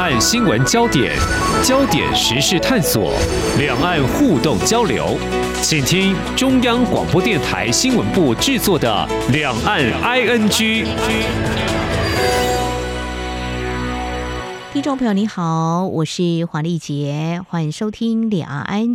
岸新闻焦点，焦点时事探索，两岸互动交流，请听中央广播电台新闻部制作的《两岸 ING》。听众朋友，你好，我是黄丽杰，欢迎收听《两岸 ING》。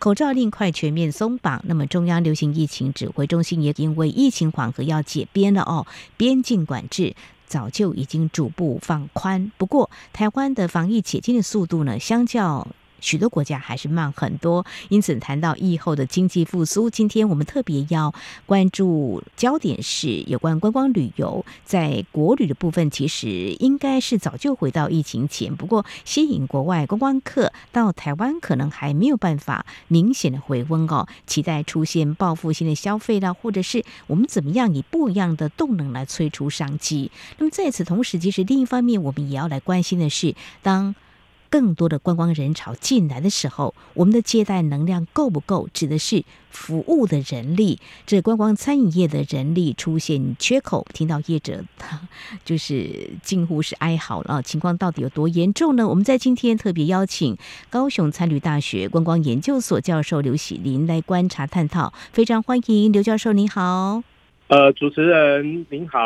口罩令快全面松绑，那么中央流行疫情指挥中心也因为疫情缓和要解编了哦，边境管制早就已经逐步放宽。不过，台湾的防疫解禁的速度呢，相较许多国家还是慢很多，因此谈到疫后的经济复苏，今天我们特别要关注焦点是有关观光旅游。在国旅的部分，其实应该是早就回到疫情前，不过吸引国外观光客到台湾，可能还没有办法明显的回温哦。期待出现报复性的消费啦，或者是我们怎么样以不一样的动能来催出商机。那么在此同时，其实另一方面，我们也要来关心的是，当更多的观光人潮进来的时候，我们的接待能量够不够？指的是服务的人力，这观光餐饮业的人力出现缺口。听到业者 就是近乎是哀嚎了，情况到底有多严重呢？我们在今天特别邀请高雄餐旅大学观光研究所教授刘喜林来观察探讨，非常欢迎刘教授，您好。呃，主持人您好，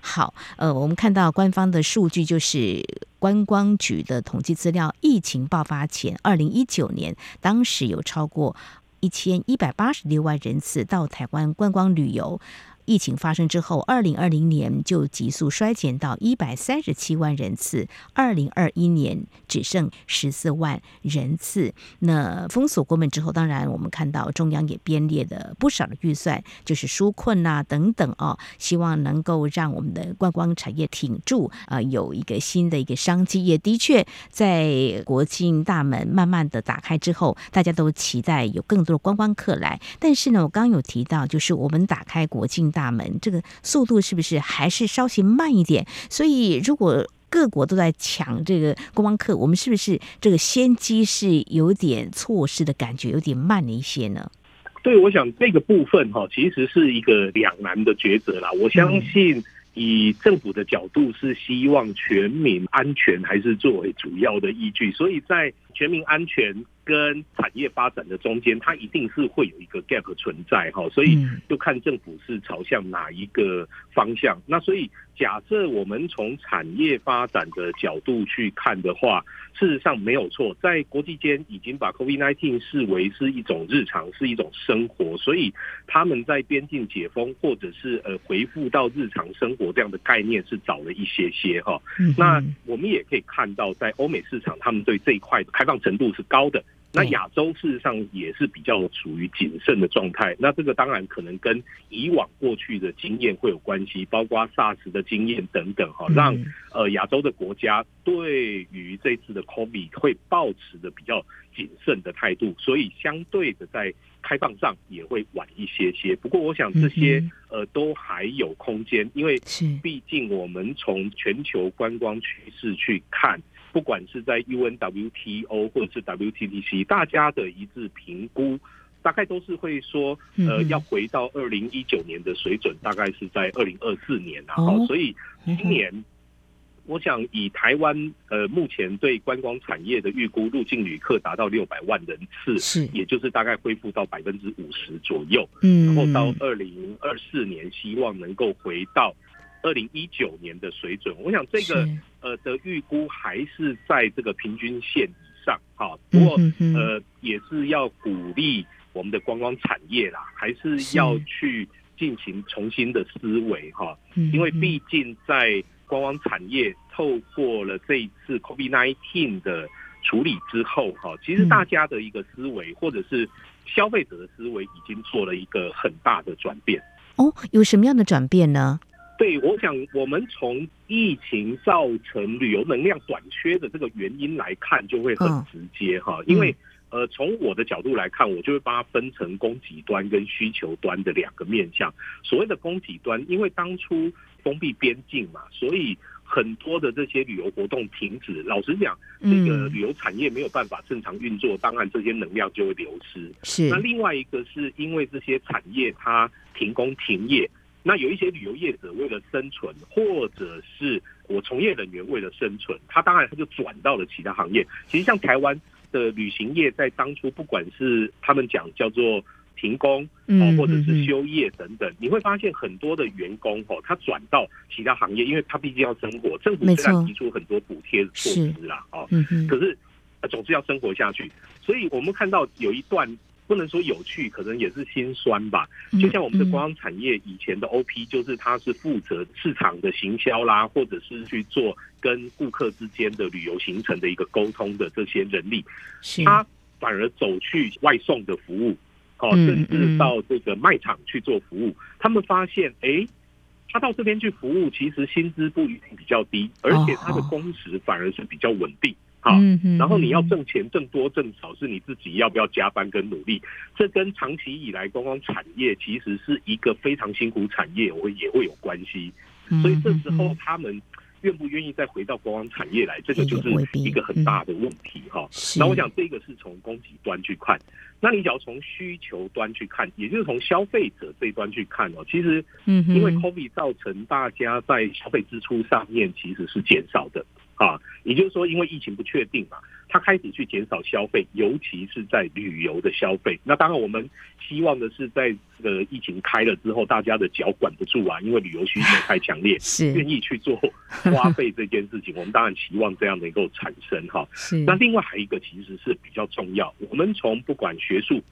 好，呃，我们看到官方的数据，就是观光局的统计资料，疫情爆发前，二零一九年，当时有超过一千一百八十六万人次到台湾观光旅游。疫情发生之后，二零二零年就急速衰减到一百三十七万人次，二零二一年只剩十四万人次。那封锁国门之后，当然我们看到中央也编列了不少的预算，就是纾困啊等等哦，希望能够让我们的观光产业挺住啊、有一个新的一个商机。也的确，在国境大门慢慢的打开之后，大家都期待有更多的观光客来。但是呢，我刚刚有提到，就是我们打开国境大大门这个速度是不是还是稍显慢一点？所以如果各国都在抢这个观光客，我们是不是这个先机是有点错失的感觉，有点慢了一些呢？对，我想这个部分哈，其实是一个两难的抉择啦。我相信以政府的角度是希望全民安全还是作为主要的依据，所以在全民安全。跟产业发展的中间，它一定是会有一个 gap 存在哈，所以就看政府是朝向哪一个方向。那所以假设我们从产业发展的角度去看的话，事实上没有错，在国际间已经把 COVID-19 视为是一种日常，是一种生活，所以他们在边境解封或者是呃回复到日常生活这样的概念是早了一些些哈。那我们也可以看到，在欧美市场，他们对这一块的开放程度是高的。那亚洲事实上也是比较处于谨慎的状态，那这个当然可能跟以往过去的经验会有关系，包括 SARS 的经验等等哈，让呃亚洲的国家对于这次的 COVID 会保持的比较谨慎的态度，所以相对的在开放上也会晚一些些。不过我想这些呃都还有空间，因为毕竟我们从全球观光趋势去看。不管是在 UNWTO 或者是 WTTC，大家的一致评估，大概都是会说，呃，要回到二零一九年的水准，大概是在二零二四年啊。哦，所以今年，我想以台湾呃目前对观光产业的预估，入境旅客达到六百万人次，是，也就是大概恢复到百分之五十左右。嗯，然后到二零二四年，希望能够回到。二零一九年的水准，我想这个呃的预估还是在这个平均线以上哈。不过呃也是要鼓励我们的观光产业啦，还是要去进行重新的思维哈。因为毕竟在观光产业透过了这一次 COVID-19 的处理之后哈，其实大家的一个思维或者是消费者的思维已经做了一个很大的转变。哦，有什么样的转变呢？对，我想我们从疫情造成旅游能量短缺的这个原因来看，就会很直接哈。因为呃，从我的角度来看，我就会把它分成供给端跟需求端的两个面向。所谓的供给端，因为当初封闭边境嘛，所以很多的这些旅游活动停止。老实讲，这个旅游产业没有办法正常运作，当然这些能量就会流失。是。那另外一个是因为这些产业它停工停业。那有一些旅游业者为了生存，或者是我从业人员为了生存，他当然他就转到了其他行业。其实像台湾的旅行业，在当初不管是他们讲叫做停工哦，或者是休业等等，你会发现很多的员工哦，他转到其他行业，因为他毕竟要生活。政府虽然提出很多补贴措施啦，哦，可是总是要生活下去。所以我们看到有一段。不能说有趣，可能也是心酸吧。就像我们的观光产业以前的 OP，就是他是负责市场的行销啦，或者是去做跟顾客之间的旅游行程的一个沟通的这些人力，他反而走去外送的服务，哦，甚至到这个卖场去做服务。他们发现，哎，他到这边去服务，其实薪资不一定比较低，而且他的工时反而是比较稳定。好，然后你要挣钱挣多挣少是你自己要不要加班跟努力，这跟长期以来观光产业其实是一个非常辛苦产业，我也会有关系。所以这时候他们愿不愿意再回到观光产业来，这个就是一个很大的问题哈。那我想这个是从供给端去看，那你只要从需求端去看，也就是从消费者这一端去看哦，其实因为 COVID 造成大家在消费支出上面其实是减少的。啊，也就是说，因为疫情不确定嘛，他开始去减少消费，尤其是在旅游的消费。那当然，我们希望的是，在这个疫情开了之后，大家的脚管不住啊，因为旅游需求太强烈，是愿意去做花费这件事情。我们当然期望这样能够产生哈。是。那另外还有一个其实是比较重要，我们从不管学术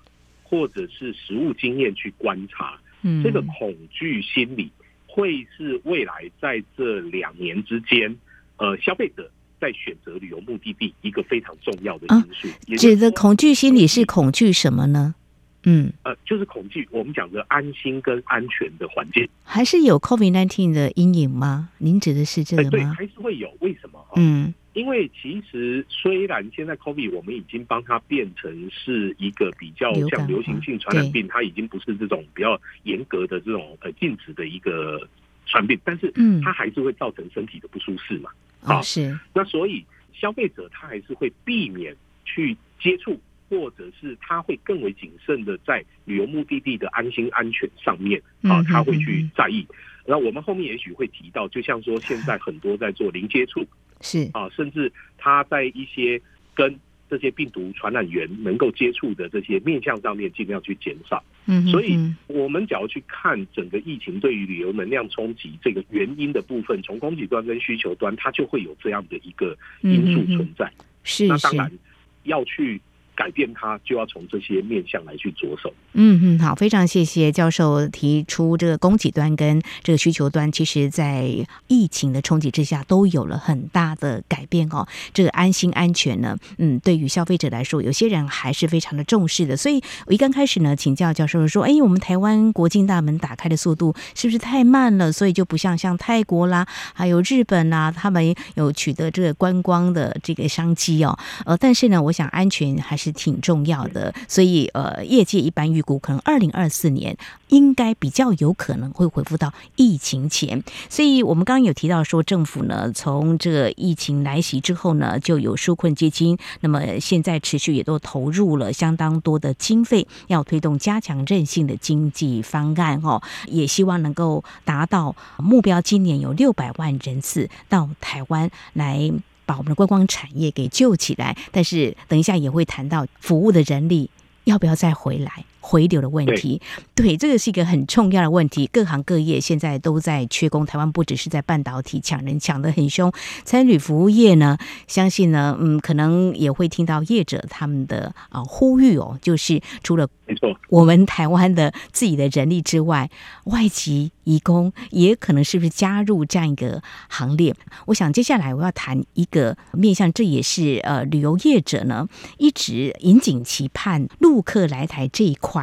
或者是实务经验去观察，嗯，这个恐惧心理会是未来在这两年之间。呃，消费者在选择旅游目的地一个非常重要的因素，啊、指的恐惧心理是恐惧什么呢？嗯，呃，就是恐惧我们讲的安心跟安全的环境，还是有 COVID nineteen 的阴影吗？您指的是这个吗？对，还是会有。为什么？嗯，因为其实虽然现在 COVID 我们已经帮它变成是一个比较像流行性传染病，它已经不是这种比较严格的这种呃禁止的一个传病，但是嗯，它还是会造成身体的不舒适嘛。啊，是那所以消费者他还是会避免去接触，或者是他会更为谨慎的在旅游目的地的安心安全上面啊，他会去在意。那我们后面也许会提到，就像说现在很多在做零接触，是啊，甚至他在一些跟。这些病毒传染源能够接触的这些面向上面，尽量去减少。嗯，所以我们只要去看整个疫情对于旅游能量冲击这个原因的部分，从供给端跟需求端，它就会有这样的一个因素存在。是，那当然要去。改变它，就要从这些面向来去着手。嗯嗯，好，非常谢谢教授提出这个供给端跟这个需求端，其实在疫情的冲击之下都有了很大的改变哦。这个安心安全呢，嗯，对于消费者来说，有些人还是非常的重视的。所以我一刚开始呢，请教教授说，哎，我们台湾国境大门打开的速度是不是太慢了？所以就不像像泰国啦，还有日本啦，他们有取得这个观光的这个商机哦。呃，但是呢，我想安全还是。挺重要的，所以呃，业界一般预估可能二零二四年应该比较有可能会恢复到疫情前。所以我们刚刚有提到说，政府呢从这个疫情来袭之后呢，就有纾困基金，那么现在持续也都投入了相当多的经费，要推动加强韧性的经济方案哦，也希望能够达到目标，今年有六百万人次到台湾来。把我们的观光产业给救起来，但是等一下也会谈到服务的人力要不要再回来。回流的问题，对，对，这个是一个很重要的问题。各行各业现在都在缺工，台湾不只是在半导体抢人抢得很凶，餐旅服务业呢，相信呢，嗯，可能也会听到业者他们的啊呼吁哦，就是除了没错，我们台湾的自己的人力之外，外籍移工也可能是不是加入这样一个行列？我想接下来我要谈一个面向，这也是呃旅游业者呢一直引颈期盼陆客来台这一块。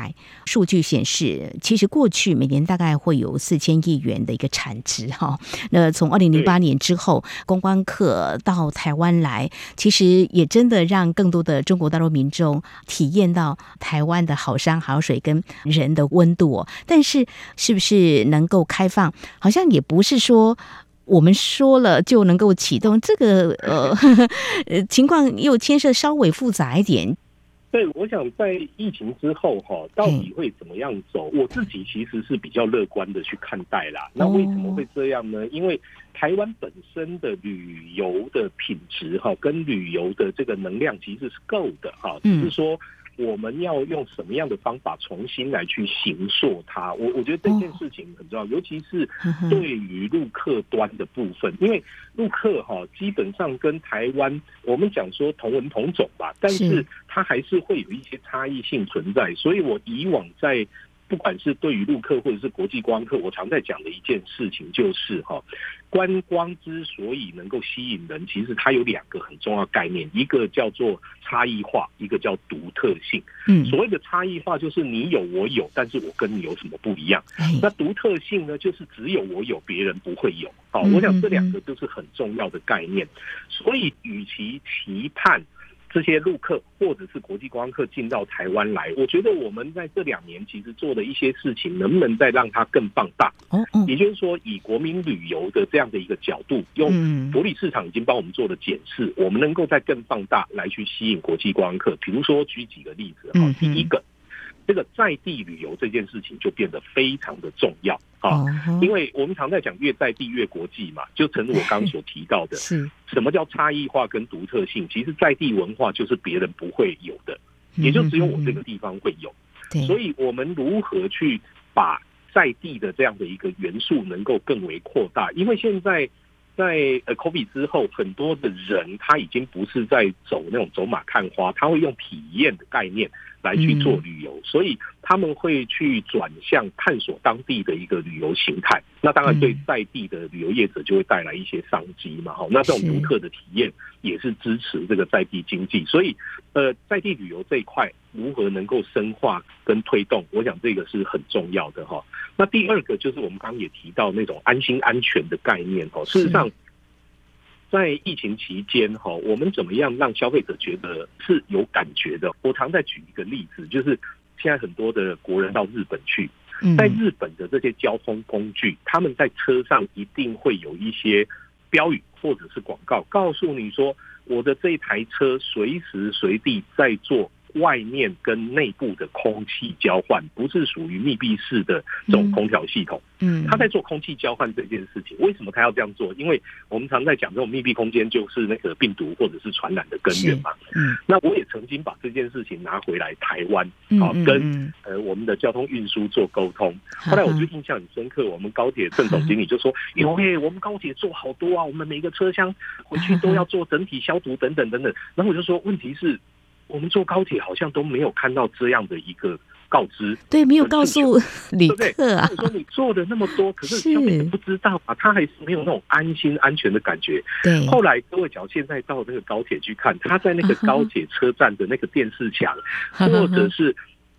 数据显示，其实过去每年大概会有四千亿元的一个产值哈。那从二零零八年之后，观光客到台湾来，其实也真的让更多的中国大陆民众体验到台湾的好山好水跟人的温度哦。但是，是不是能够开放，好像也不是说我们说了就能够启动。这个 呃，情况又牵涉稍微复杂一点。对，我想在疫情之后哈，到底会怎么样走？我自己其实是比较乐观的去看待啦。那为什么会这样呢？因为台湾本身的旅游的品质哈，跟旅游的这个能量其实是够的哈，只是说。我们要用什么样的方法重新来去形塑它？我我觉得这件事情很重要，尤其是对于陆客端的部分，因为陆客哈基本上跟台湾我们讲说同文同种吧，但是它还是会有一些差异性存在。所以我以往在。不管是对于陆客或者是国际观光客，我常在讲的一件事情就是哈，观光之所以能够吸引人，其实它有两个很重要概念，一个叫做差异化，一个叫独特性。嗯，所谓的差异化就是你有我有，但是我跟你有什么不一样？那独特性呢，就是只有我有，别人不会有。好，我想这两个都是很重要的概念。所以，与其期盼。这些陆客或者是国际观光客进到台湾来，我觉得我们在这两年其实做的一些事情，能不能再让它更放大？哦，也就是说，以国民旅游的这样的一个角度，用福利市场已经帮我们做了检视，我们能够再更放大来去吸引国际观光客。比如说，举几个例子哈，第一个。这个在地旅游这件事情就变得非常的重要啊，因为我们常在讲越在地越国际嘛，就正如我刚刚所提到的，是什么叫差异化跟独特性？其实在地文化就是别人不会有的，也就只有我这个地方会有。所以我们如何去把在地的这样的一个元素能够更为扩大？因为现在在呃 COVID 之后，很多的人他已经不是在走那种走马看花，他会用体验的概念。来去做旅游，所以他们会去转向探索当地的一个旅游形态。那当然对在地的旅游业者就会带来一些商机嘛。哈，那这种独特的体验也是支持这个在地经济。所以，呃，在地旅游这一块如何能够深化跟推动，我想这个是很重要的哈。那第二个就是我们刚刚也提到那种安心安全的概念哦。事实上。在疫情期间，哈，我们怎么样让消费者觉得是有感觉的？我常在举一个例子，就是现在很多的国人到日本去，在日本的这些交通工具，他们在车上一定会有一些标语或者是广告，告诉你说，我的这一台车随时随地在做。外面跟内部的空气交换不是属于密闭式的这种空调系统，嗯，他在做空气交换这件事情，为什么他要这样做？因为我们常在讲这种密闭空间就是那个病毒或者是传染的根源嘛，嗯，那我也曾经把这件事情拿回来台湾，啊，跟呃我们的交通运输做沟通，后来我就印象很深刻，我们高铁郑总经理就说，因为我们高铁做好多啊，我们每个车厢回去都要做整体消毒等等等等，然后我就说，问题是。我们坐高铁好像都没有看到这样的一个告知，对，没有告诉旅客啊。说你做的那么多，可是消费者不知道啊，他还是没有那种安心安全的感觉。对，后来各位只要现在到那个高铁去看，他在那个 高铁车站的那个电视墙，或者是。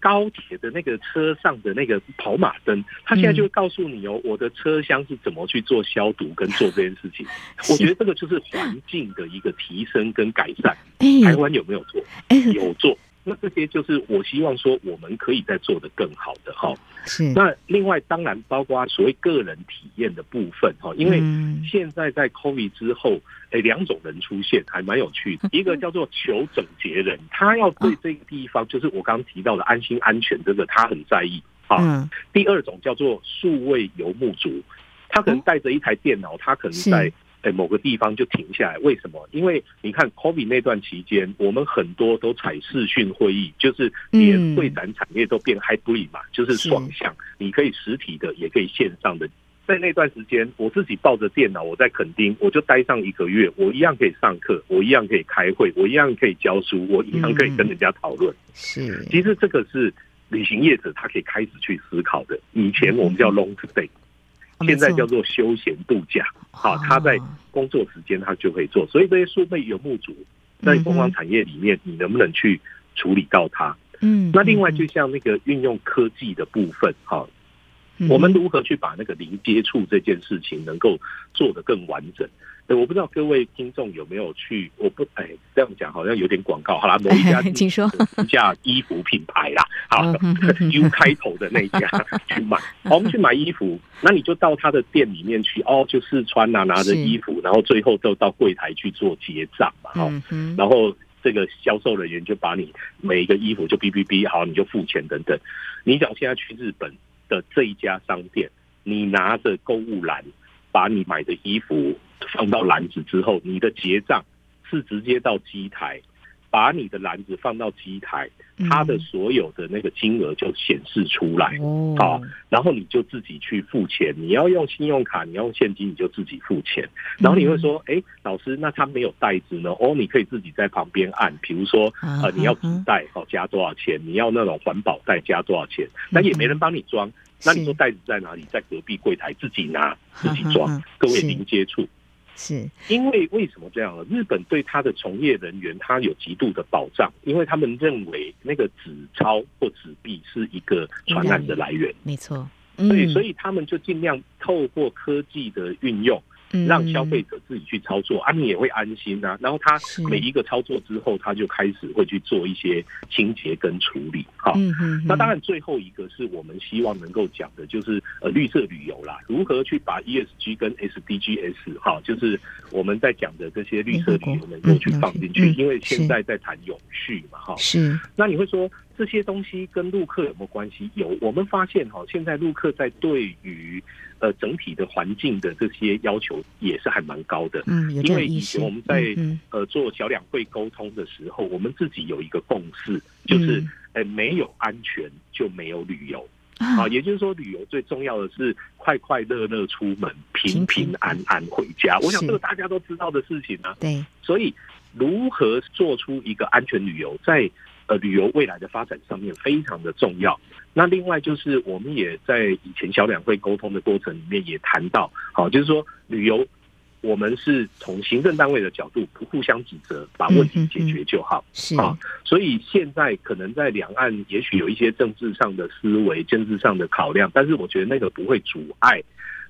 高铁的那个车上的那个跑马灯，它现在就会告诉你哦，我的车厢是怎么去做消毒跟做这件事情。我觉得这个就是环境的一个提升跟改善。台湾有没有做？有做。那这些就是我希望说我们可以再做得更好的哈。是。那另外当然包括所谓个人体验的部分哈，因为现在在 COVID 之后，诶，两种人出现还蛮有趣的。一个叫做求整洁人，他要对这个地方，就是我刚刚提到的安心安全这个，他很在意啊。第二种叫做数位游牧族，他可能带着一台电脑，他可能在。在某个地方就停下来，为什么？因为你看 COVID 那段期间，我们很多都采视讯会议，就是连会展产业都变 hybrid 嘛，就是双向，你可以实体的，也可以线上的。在那段时间，我自己抱着电脑，我在垦丁，我就待上一个月，我一样可以上课，我一样可以开会，我一样可以教书，我一样可以跟人家讨论。是，其实这个是旅行业者他可以开始去思考的。以前我们叫 long stay。现在叫做休闲度假，好，他在工作时间他就可以做，所以这些数倍游牧族在凤凰产业里面，你能不能去处理到它？嗯，那另外就像那个运用科技的部分，哈，我们如何去把那个零接触这件事情能够做得更完整？我不知道各位听众有没有去？我不哎，这样讲好像有点广告。好啦，某一家 听说一家衣服品牌啦，好，U 开头的那一家 去买。好，我们去买衣服，那你就到他的店里面去哦，就试穿啊，拿着衣服，然后最后都到柜台去做结账嘛，哈。然后这个销售人员就把你每一个衣服就哔哔哔，好，你就付钱等等。你想现在去日本的这一家商店，你拿着购物篮，把你买的衣服放到篮子之后，你的结账是直接到机台。把你的篮子放到机台，它的所有的那个金额就显示出来，好，然后你就自己去付钱。你要用信用卡，你要用现金，你就自己付钱。然后你会说，哎，老师，那他没有袋子呢？哦，你可以自己在旁边按，比如说，呃，你要纸袋，哦，加多少钱？你要那种环保袋，加多少钱？那也没人帮你装，那你说袋子在哪里？在隔壁柜台自己拿，自己装。各位零接触。是因为为什么这样呢？日本对他的从业人员，他有极度的保障，因为他们认为那个纸钞或纸币是一个传染的来源，没错。所以，所以他们就尽量透过科技的运用。让消费者自己去操作啊，你也会安心啊。然后他每一个操作之后，他就开始会去做一些清洁跟处理。好，那当然最后一个是我们希望能够讲的，就是呃绿色旅游啦，如何去把 ESG 跟 SDGs 哈，就是我们在讲的这些绿色旅游能够去放进去，因为现在在谈永续嘛，哈。是。那你会说这些东西跟陆客有没有关系？有，我们发现哈，现在陆客在对于呃，整体的环境的这些要求也是还蛮高的。嗯，因为以前我们在呃做小两会沟通的时候，我们自己有一个共识，就是呃没有安全就没有旅游啊。也就是说，旅游最重要的是快快乐乐出门，平平安安回家。我想这个大家都知道的事情呢。对，所以如何做出一个安全旅游，在呃旅游未来的发展上面非常的重要。那另外就是，我们也在以前小两会沟通的过程里面也谈到，好，就是说旅游，我们是从行政单位的角度不互相指责，把问题解决就好，是啊。所以现在可能在两岸也许有一些政治上的思维、政治上的考量，但是我觉得那个不会阻碍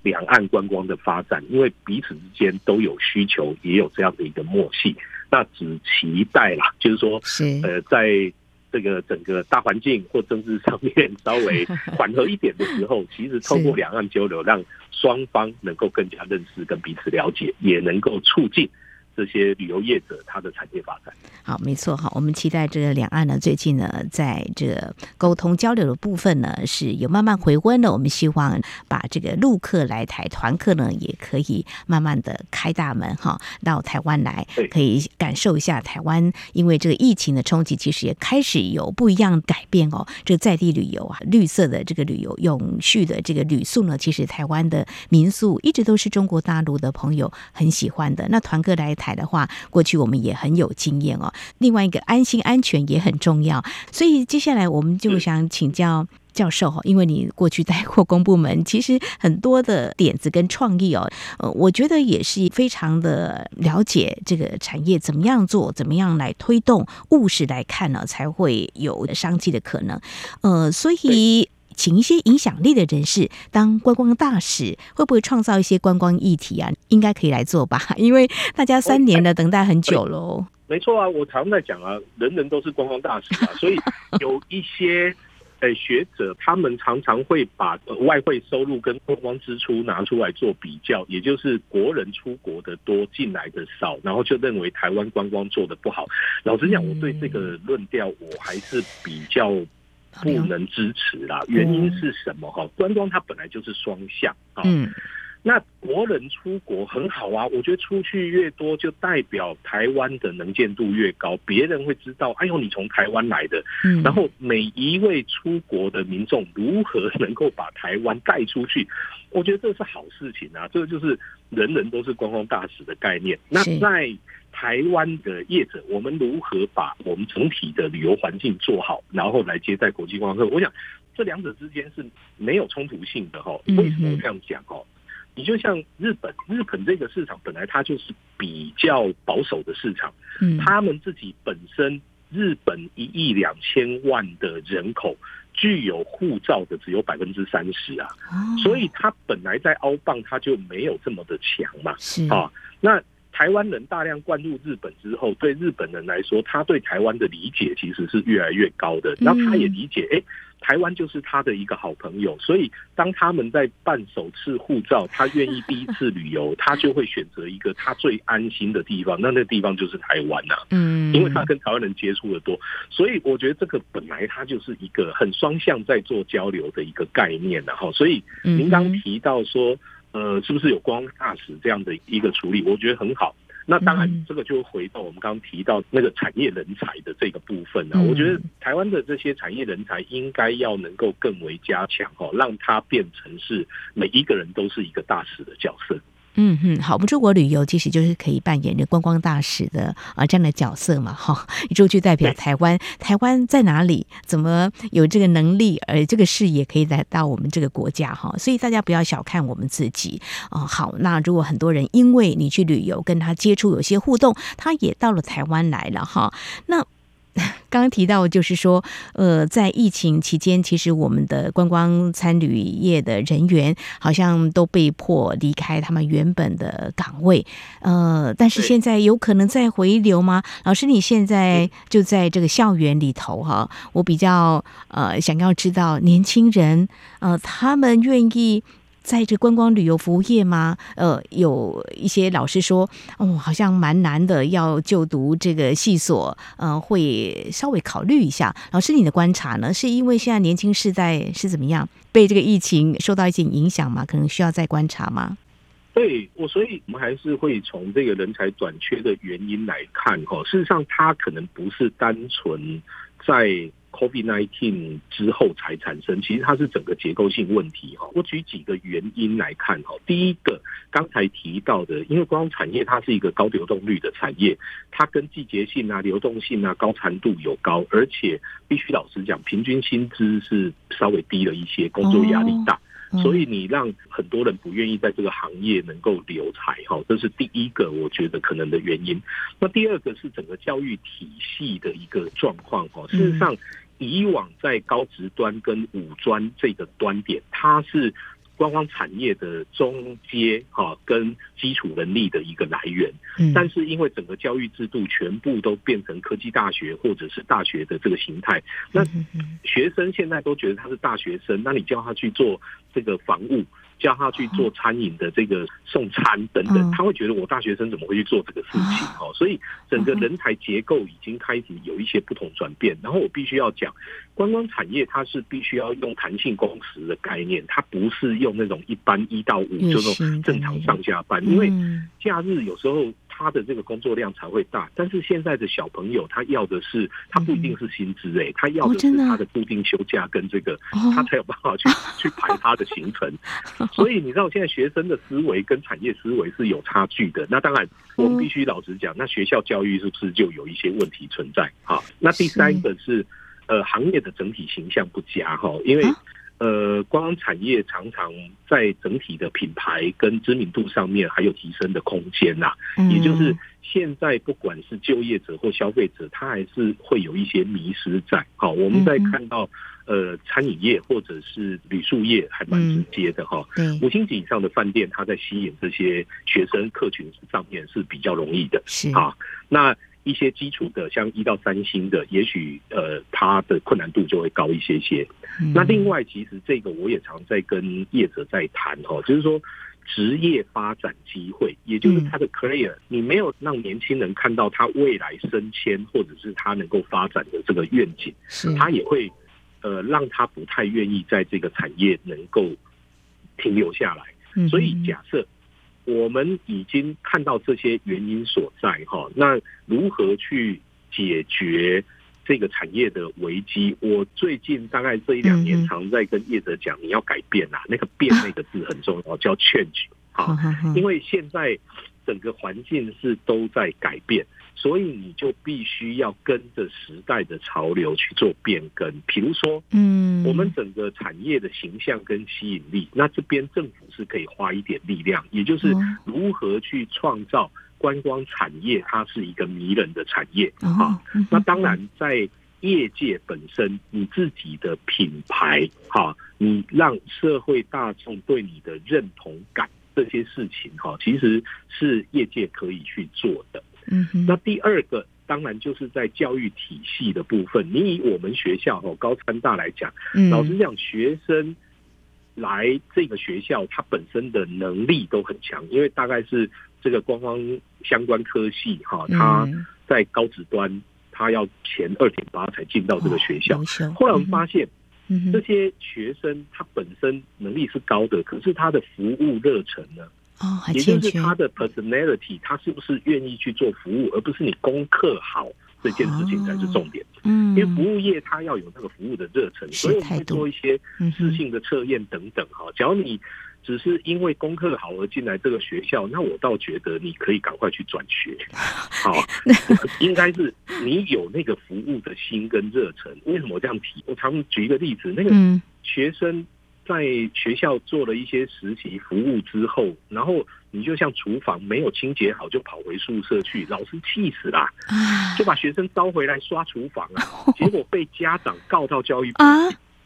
两岸观光的发展，因为彼此之间都有需求，也有这样的一个默契。那只期待啦，就是说，呃，在。这个整个大环境或政治上面 稍微缓和一点的时候，其实透过两岸交流，让双方能够更加认识跟彼此了解，也能够促进。这些旅游业者，他的产业发展好，没错哈。我们期待这个两岸呢，最近呢，在这个沟通交流的部分呢，是有慢慢回温的。我们希望把这个陆客来台，团客呢，也可以慢慢的开大门哈，到台湾来，可以感受一下台湾。因为这个疫情的冲击，其实也开始有不一样改变哦。这个在地旅游啊，绿色的这个旅游，永续的这个旅宿呢，其实台湾的民宿一直都是中国大陆的朋友很喜欢的。那团客来台。台的话，过去我们也很有经验哦。另外一个安心安全也很重要，所以接下来我们就想请教教授哈，因为你过去待过公部门，其实很多的点子跟创意哦，呃，我觉得也是非常的了解这个产业怎么样做，怎么样来推动，务实来看呢，才会有商机的可能。呃，所以。请一些影响力的人士当观光大使，会不会创造一些观光议题啊？应该可以来做吧，因为大家三年了，等待很久喽。没错啊，我常在讲啊，人人都是观光大使啊，所以有一些呃学者，他们常常会把外汇收入跟观光支出拿出来做比较，也就是国人出国的多，进来的少，然后就认为台湾观光做的不好。老实讲，我对这个论调我还是比较。不能支持啦，原因是什么？哈，观光它本来就是双向啊。嗯，那国人出国很好啊，我觉得出去越多，就代表台湾的能见度越高，别人会知道，哎呦，你从台湾来的。嗯，然后每一位出国的民众如何能够把台湾带出去，我觉得这是好事情啊。这个就是人人都是观光大使的概念。那在台湾的业者，我们如何把我们整体的旅游环境做好，然后来接待国际观光客？我想这两者之间是没有冲突性的哈。为什么我这样讲哦？你就像日本，日本这个市场本来它就是比较保守的市场，他们自己本身日本一亿两千万的人口，具有护照的只有百分之三十啊，所以它本来在欧棒它就没有这么的强嘛。啊，那。台湾人大量灌入日本之后，对日本人来说，他对台湾的理解其实是越来越高的。然后他也理解，哎，台湾就是他的一个好朋友。所以当他们在办首次护照，他愿意第一次旅游，他就会选择一个他最安心的地方。那那个地方就是台湾呐，嗯，因为他跟台湾人接触的多，所以我觉得这个本来它就是一个很双向在做交流的一个概念。然后，所以您刚提到说。呃，是不是有光大使这样的一个处理？我觉得很好。那当然，这个就回到我们刚刚提到那个产业人才的这个部分了。我觉得台湾的这些产业人才应该要能够更为加强哦，让它变成是每一个人都是一个大使的角色。嗯哼，好，我们出国旅游其实就是可以扮演着观光大使的啊这样的角色嘛，哈，一出去代表台湾，台湾在哪里？怎么有这个能力？而这个视野可以来到我们这个国家哈，所以大家不要小看我们自己啊。好，那如果很多人因为你去旅游跟他接触有些互动，他也到了台湾来了哈，那。刚 刚提到，就是说，呃，在疫情期间，其实我们的观光参旅业的人员好像都被迫离开他们原本的岗位，呃，但是现在有可能再回流吗？老师，你现在就在这个校园里头哈，我比较呃想要知道年轻人呃他们愿意。在这观光旅游服务业吗？呃，有一些老师说，哦，好像蛮难的，要就读这个系所，呃，会稍微考虑一下。老师，你的观察呢？是因为现在年轻世代是怎么样被这个疫情受到一些影响吗？可能需要再观察吗？对，我所以我们还是会从这个人才短缺的原因来看，哈，事实上它可能不是单纯在。COVID-19 之后才产生，其实它是整个结构性问题哈。我举几个原因来看哈。第一个，刚才提到的，因为观光产业它是一个高流动率的产业，它跟季节性啊、流动性啊、高产度有高，而且必须老实讲，平均薪资是稍微低了一些，工作压力大。所以你让很多人不愿意在这个行业能够留才哈，这是第一个我觉得可能的原因。那第二个是整个教育体系的一个状况哈。事实上，以往在高职端跟五专这个端点，它是。观光产业的中阶哈跟基础能力的一个来源，但是因为整个教育制度全部都变成科技大学或者是大学的这个形态，那学生现在都觉得他是大学生，那你叫他去做这个防务。叫他去做餐饮的这个送餐等等，他会觉得我大学生怎么会去做这个事情？哦，所以整个人才结构已经开始有一些不同转变。然后我必须要讲，观光产业它是必须要用弹性工时的概念，它不是用那种一般一到五就那种正常上下班，因为假日有时候。他的这个工作量才会大，但是现在的小朋友他要的是，他不一定是薪资诶，他要的是他的固定休假跟这个，他才有办法去去排他的行程。所以你知道现在学生的思维跟产业思维是有差距的。那当然，我们必须老实讲，那学校教育是不是就有一些问题存在？好，那第三个是呃行业的整体形象不佳哈，因为。呃，观光产业常常在整体的品牌跟知名度上面还有提升的空间呐、啊。也就是现在不管是就业者或消费者，他还是会有一些迷失在。好，我们在看到呃餐饮业或者是旅宿业还蛮直接的哈。五星级以上的饭店，它在吸引这些学生客群上面是比较容易的。是啊，那。一些基础的，像一到三星的，也许呃，它的困难度就会高一些些。那另外，其实这个我也常在跟业者在谈哦，就是说职业发展机会，也就是他的 career，你没有让年轻人看到他未来升迁或者是他能够发展的这个愿景，他也会呃让他不太愿意在这个产业能够停留下来。所以假设。我们已经看到这些原因所在哈，那如何去解决这个产业的危机？我最近大概这一两年常在跟业者讲，你要改变呐，那个变那个字很重要，叫 change 哈，因为现在整个环境是都在改变。所以你就必须要跟着时代的潮流去做变更，比如说，嗯，我们整个产业的形象跟吸引力，那这边政府是可以花一点力量，也就是如何去创造观光产业，它是一个迷人的产业啊。那当然，在业界本身，你自己的品牌哈，你让社会大众对你的认同感。这些事情哈，其实是业界可以去做的。嗯哼，那第二个当然就是在教育体系的部分。你以我们学校哦高参大来讲，老实讲，学生来这个学校，他本身的能力都很强，因为大概是这个官方相关科系哈，他在高职端他要前二点八才进到这个学校。后来我们发现。这些学生他本身能力是高的，可是他的服务热忱呢？哦，也就是他的 personality，他是不是愿意去做服务，而不是你功课好这件事情才是重点。嗯，因为服务业他要有那个服务的热忱，所以我们会做一些适性的测验等等。哈，假如你。只是因为功课好而进来这个学校，那我倒觉得你可以赶快去转学。好，应该是你有那个服务的心跟热忱。为什么我这样提？我常举一个例子，那个学生在学校做了一些实习服务之后，然后你就像厨房没有清洁好就跑回宿舍去，老师气死了，就把学生招回来刷厨房啊，结果被家长告到教育部。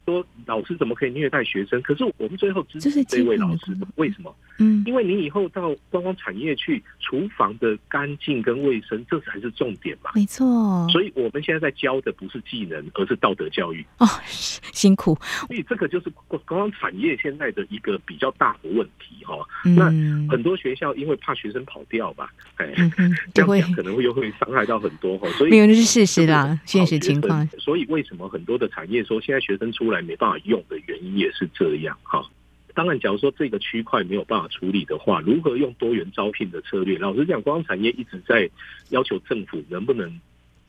说老师怎么可以虐待学生？可是我们最后支持这位老师，为什么？嗯，因为你以后到观光产业去，厨房的干净跟卫生，这才是重点嘛。没错。所以我们现在在教的不是技能，而是道德教育。哦，辛苦。所以这个就是观光产业现在的一个比较大的问题哈。那很多学校因为怕学生跑掉吧，哎，这样讲可能会又会伤害到很多哈。所以没有，那是事实啦，现实情况。所以为什么很多的产业说现在学生出来没办法用的原因也是这样哈。当然，假如说这个区块没有办法处理的话，如何用多元招聘的策略？老实讲，光产业一直在要求政府能不能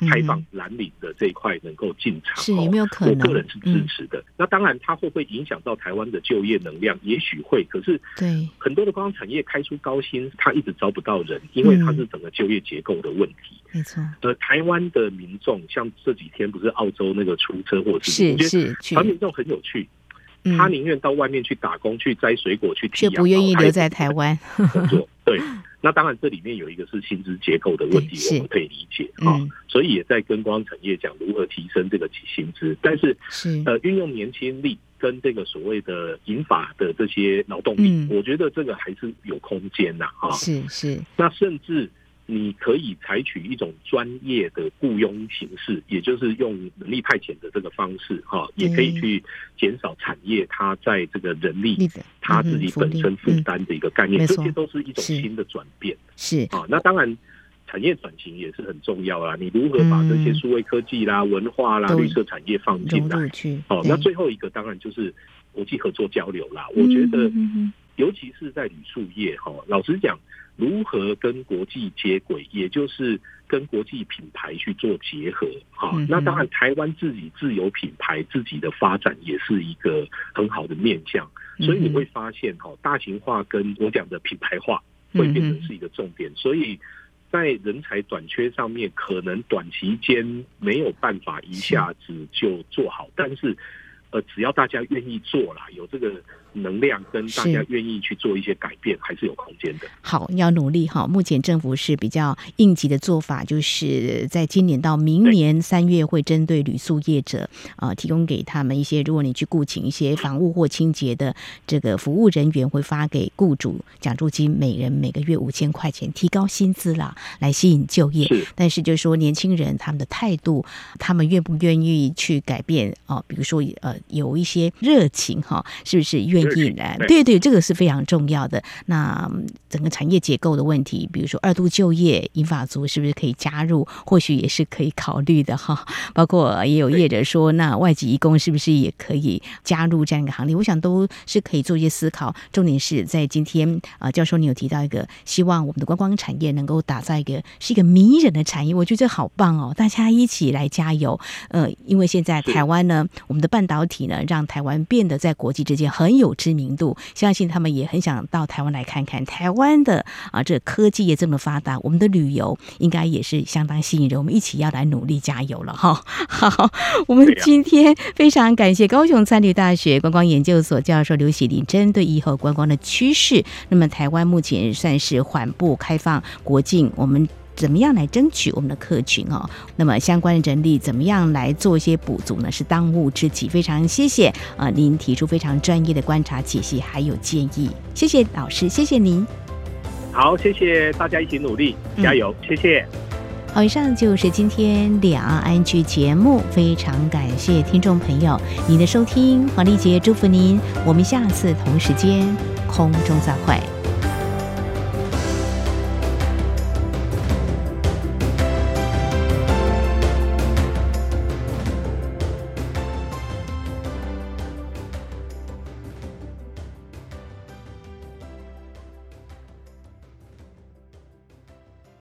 开放蓝领的这一块能够进场，是有没有可能？我个人是支持的。那当然，它会不会影响到台湾的就业能量？也许会。可是，对很多的观光产业开出高薪，它一直招不到人，因为它是整个就业结构的问题。没错。呃，台湾的民众像这几天不是澳洲那个出车祸事情，我觉得台湾民众很有趣。他宁愿到外面去打工，去摘水果，去却不愿意留在台湾工作。对，那当然这里面有一个是薪资结构的问题，我们可以理解啊。所以也在跟光产业讲如何提升这个薪资，但是呃，运用年轻力跟这个所谓的银发的这些劳动力，我觉得这个还是有空间的啊。是是，那甚至。你可以采取一种专业的雇佣形式，也就是用人力派遣的这个方式，哈，也可以去减少产业它在这个人力它自己本身负担的一个概念，这些都是一种新的转变。是啊，那当然产业转型也是很重要啦。你如何把这些数位科技啦、文化啦、绿色产业放进来？哦，那最后一个当然就是国际合作交流啦。我觉得，尤其是在旅宿业，哈，老实讲。如何跟国际接轨，也就是跟国际品牌去做结合，哈，那当然台湾自己自有品牌自己的发展也是一个很好的面向，所以你会发现，哈，大型化跟我讲的品牌化会变成是一个重点，所以在人才短缺上面，可能短期间没有办法一下子就做好，但是，呃，只要大家愿意做啦，有这个。能量跟大家愿意去做一些改变，还是有空间的。好，要努力哈。目前政府是比较应急的做法，就是在今年到明年三月会针对旅宿业者啊、呃，提供给他们一些，如果你去雇请一些房务或清洁的这个服务人员，会发给雇主奖助金，每人每个月五千块钱，提高薪资啦，来吸引就业。是，但是就是说年轻人他们的态度，他们愿不愿意去改变啊、呃？比如说呃，有一些热情哈，是不是愿？意然，对对，这个是非常重要的。那整个产业结构的问题，比如说二度就业，银发族是不是可以加入？或许也是可以考虑的哈。包括也有业者说，那外籍移工是不是也可以加入这样一个行列？我想都是可以做一些思考。重点是在今天啊，教授你有提到一个，希望我们的观光产业能够打造一个是一个迷人的产业。我觉得这好棒哦，大家一起来加油。呃，因为现在台湾呢，我们的半导体呢，让台湾变得在国际之间很有。知名度，相信他们也很想到台湾来看看台湾的啊，这科技也这么发达，我们的旅游应该也是相当吸引人。我们一起要来努力加油了哈！好，我们今天非常感谢高雄餐旅大学观光研究所教授刘喜林，针对以后观光的趋势，那么台湾目前算是缓步开放国境，我们。怎么样来争取我们的客群哦？那么相关的人力怎么样来做一些补足呢？是当务之急。非常谢谢啊，您提出非常专业的观察、解析还有建议，谢谢老师，谢谢您。好，谢谢大家一起努力，加油，嗯、谢谢。好，以上就是今天两岸 ING 节目，非常感谢听众朋友您的收听，黄丽杰祝福您，我们下次同时间空中再会。